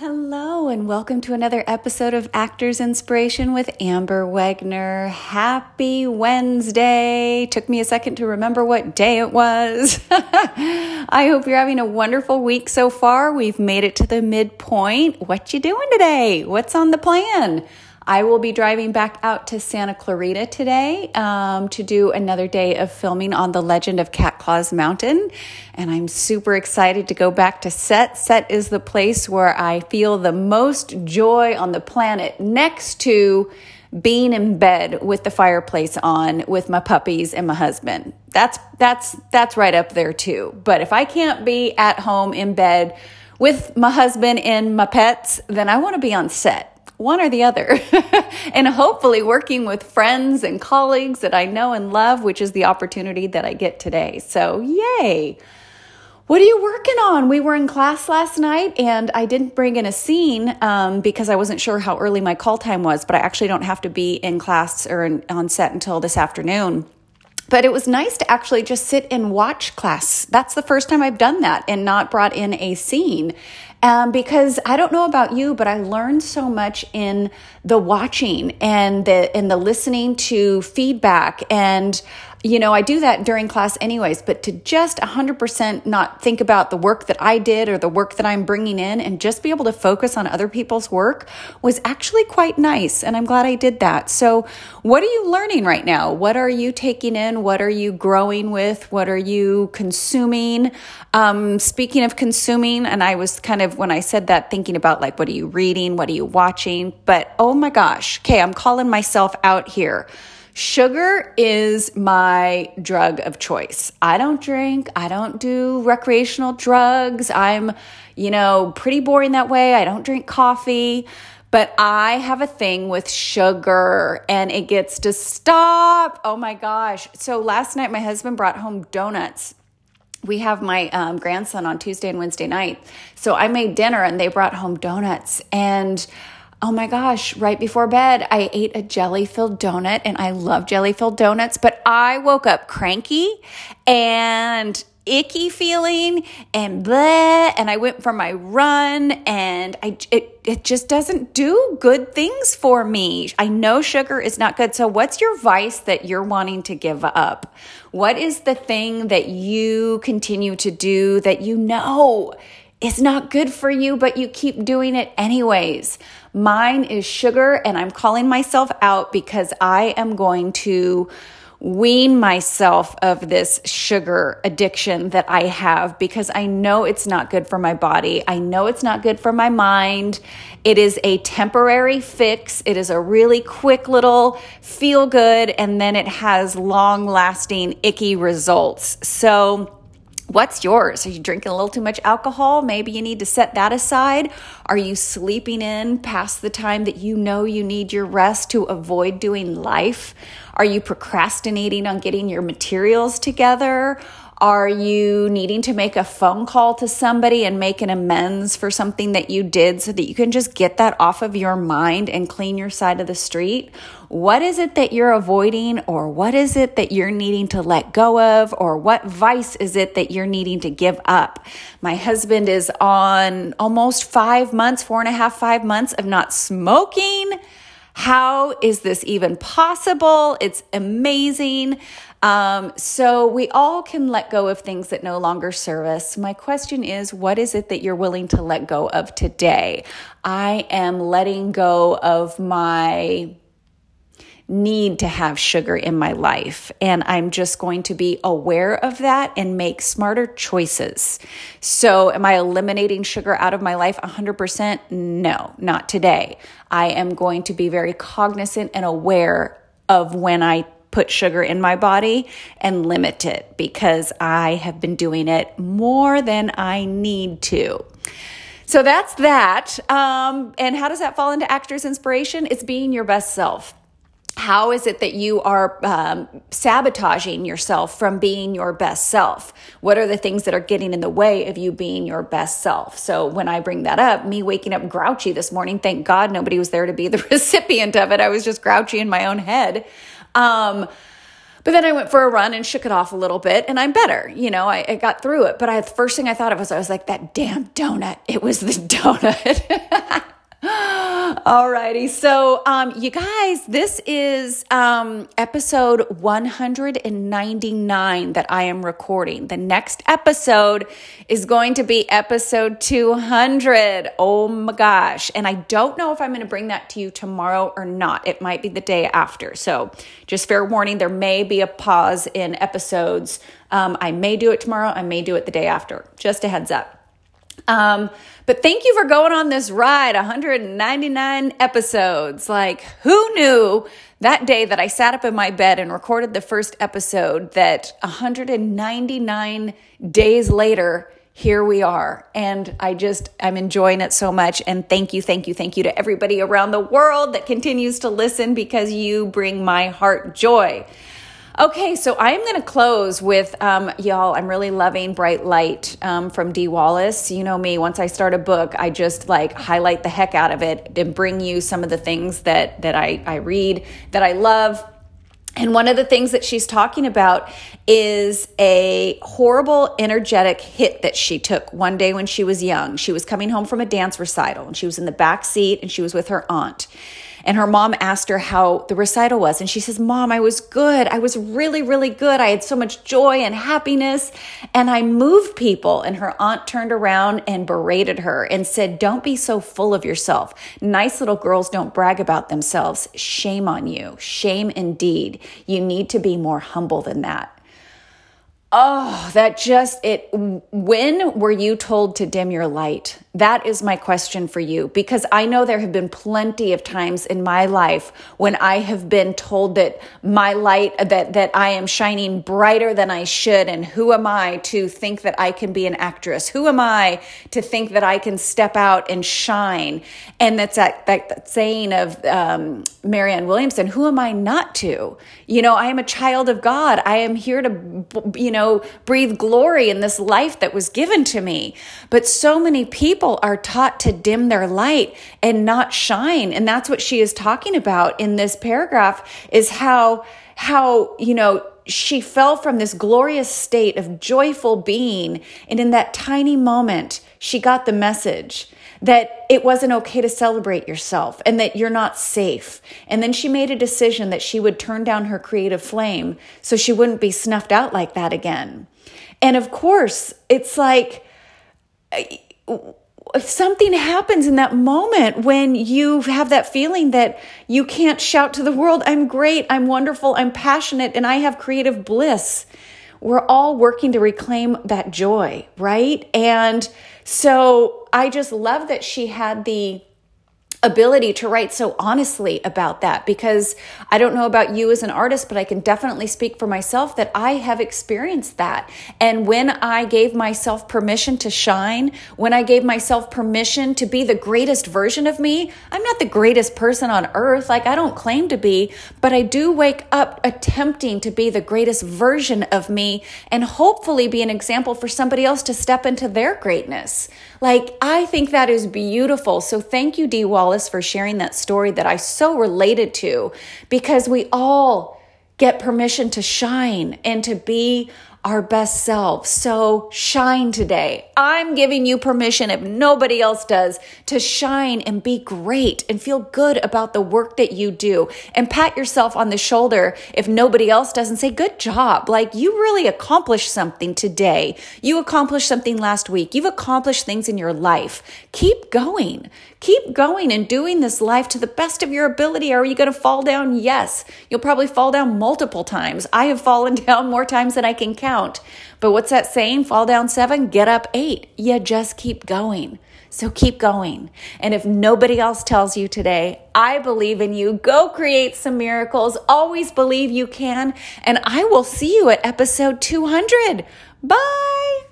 Hello, and welcome to another episode of Actors Inspiration with Amber Wegner. Happy Wednesday. Took me a second to remember what day it was. I hope you're having a wonderful week so far. We've made it to the midpoint. What you doing today? What's on the plan? I will be driving back out to Santa Clarita today um, to do another day of filming on the legend of Cat Claws Mountain. And I'm super excited to go back to set. Set is the place where I feel the most joy on the planet next to being in bed with the fireplace on with my puppies and my husband. That's that's that's right up there too. But if I can't be at home in bed with my husband and my pets, then I want to be on set one or the other. and hopefully working with friends and colleagues that I know and love, which is the opportunity that I get today. So, yay. What are you working on? We were in class last night and I didn't bring in a scene um, because I wasn't sure how early my call time was, but I actually don't have to be in class or in, on set until this afternoon. But it was nice to actually just sit and watch class. That's the first time I've done that and not brought in a scene. Um, because I don't know about you, but I learned so much in the watching and the and the listening to feedback and you know, I do that during class anyways, but to just 100% not think about the work that I did or the work that I'm bringing in and just be able to focus on other people's work was actually quite nice. And I'm glad I did that. So, what are you learning right now? What are you taking in? What are you growing with? What are you consuming? Um, speaking of consuming, and I was kind of, when I said that, thinking about like, what are you reading? What are you watching? But oh my gosh, okay, I'm calling myself out here. Sugar is my drug of choice. I don't drink, I don't do recreational drugs. I'm, you know, pretty boring that way. I don't drink coffee, but I have a thing with sugar and it gets to stop. Oh my gosh. So last night, my husband brought home donuts we have my um, grandson on Tuesday and Wednesday night. So I made dinner and they brought home donuts. And oh my gosh, right before bed, I ate a jelly filled donut and I love jelly filled donuts, but I woke up cranky and icky feeling and bleh and I went for my run and I it it just doesn't do good things for me. I know sugar is not good. So what's your vice that you're wanting to give up? What is the thing that you continue to do that you know is not good for you but you keep doing it anyways? Mine is sugar, and I'm calling myself out because I am going to wean myself of this sugar addiction that I have because I know it's not good for my body. I know it's not good for my mind. It is a temporary fix. It is a really quick little feel good, and then it has long lasting icky results. So, What's yours? Are you drinking a little too much alcohol? Maybe you need to set that aside. Are you sleeping in past the time that you know you need your rest to avoid doing life? Are you procrastinating on getting your materials together? Are you needing to make a phone call to somebody and make an amends for something that you did so that you can just get that off of your mind and clean your side of the street? What is it that you're avoiding, or what is it that you're needing to let go of, or what vice is it that you're needing to give up? My husband is on almost five months, four and a half, five months of not smoking. How is this even possible? It's amazing. Um, so we all can let go of things that no longer serve us. My question is, what is it that you're willing to let go of today? I am letting go of my need to have sugar in my life. And I'm just going to be aware of that and make smarter choices. So, am I eliminating sugar out of my life 100%? No, not today. I am going to be very cognizant and aware of when I put sugar in my body and limit it because I have been doing it more than I need to. So that's that. Um, and how does that fall into actors' inspiration? It's being your best self. How is it that you are um, sabotaging yourself from being your best self? What are the things that are getting in the way of you being your best self? So, when I bring that up, me waking up grouchy this morning, thank God nobody was there to be the recipient of it. I was just grouchy in my own head. Um, But then I went for a run and shook it off a little bit, and I'm better. You know, I, I got through it. But I, the first thing I thought of was, I was like, that damn donut. It was the donut. Alrighty. So, um, you guys, this is um, episode 199 that I am recording. The next episode is going to be episode 200. Oh my gosh. And I don't know if I'm going to bring that to you tomorrow or not. It might be the day after. So, just fair warning, there may be a pause in episodes. Um, I may do it tomorrow. I may do it the day after. Just a heads up. Um, but thank you for going on this ride 199 episodes. Like, who knew that day that I sat up in my bed and recorded the first episode that 199 days later, here we are. And I just, I'm enjoying it so much. And thank you, thank you, thank you to everybody around the world that continues to listen because you bring my heart joy. Okay, so I am going to close with um, y'all. I'm really loving Bright Light um, from Dee Wallace. You know me, once I start a book, I just like highlight the heck out of it and bring you some of the things that, that I, I read that I love. And one of the things that she's talking about is a horrible energetic hit that she took one day when she was young. She was coming home from a dance recital and she was in the back seat and she was with her aunt. And her mom asked her how the recital was. And she says, Mom, I was good. I was really, really good. I had so much joy and happiness. And I moved people. And her aunt turned around and berated her and said, Don't be so full of yourself. Nice little girls don't brag about themselves. Shame on you. Shame indeed. You need to be more humble than that. Oh, that just it. When were you told to dim your light? That is my question for you because I know there have been plenty of times in my life when I have been told that my light that that I am shining brighter than I should and who am I to think that I can be an actress? Who am I to think that I can step out and shine? And that's that that, that saying of um, Marianne Williamson, who am I not to? You know, I am a child of God. I am here to you know breathe glory in this life that was given to me. But so many people people are taught to dim their light and not shine. And that's what she is talking about in this paragraph is how, how, you know, she fell from this glorious state of joyful being. And in that tiny moment, she got the message that it wasn't okay to celebrate yourself and that you're not safe. And then she made a decision that she would turn down her creative flame so she wouldn't be snuffed out like that again. And of course, it's like, something happens in that moment when you have that feeling that you can't shout to the world, I'm great, I'm wonderful, I'm passionate, and I have creative bliss. We're all working to reclaim that joy, right? And so I just love that she had the ability to write so honestly about that because I don't know about you as an artist, but I can definitely speak for myself that I have experienced that. And when I gave myself permission to shine, when I gave myself permission to be the greatest version of me, I'm not the greatest person on earth. Like I don't claim to be, but I do wake up attempting to be the greatest version of me and hopefully be an example for somebody else to step into their greatness. Like I think that is beautiful. So thank you, Dee Wall Wallace for sharing that story that I so related to because we all get permission to shine and to be our best selves. So shine today. I'm giving you permission, if nobody else does, to shine and be great and feel good about the work that you do. And pat yourself on the shoulder if nobody else does and say, Good job. Like you really accomplished something today. You accomplished something last week. You've accomplished things in your life. Keep going. Keep going and doing this life to the best of your ability. Are you going to fall down? Yes. You'll probably fall down multiple times. I have fallen down more times than I can count. But what's that saying? Fall down seven, get up eight. You just keep going. So keep going. And if nobody else tells you today, I believe in you. Go create some miracles. Always believe you can. And I will see you at episode 200. Bye.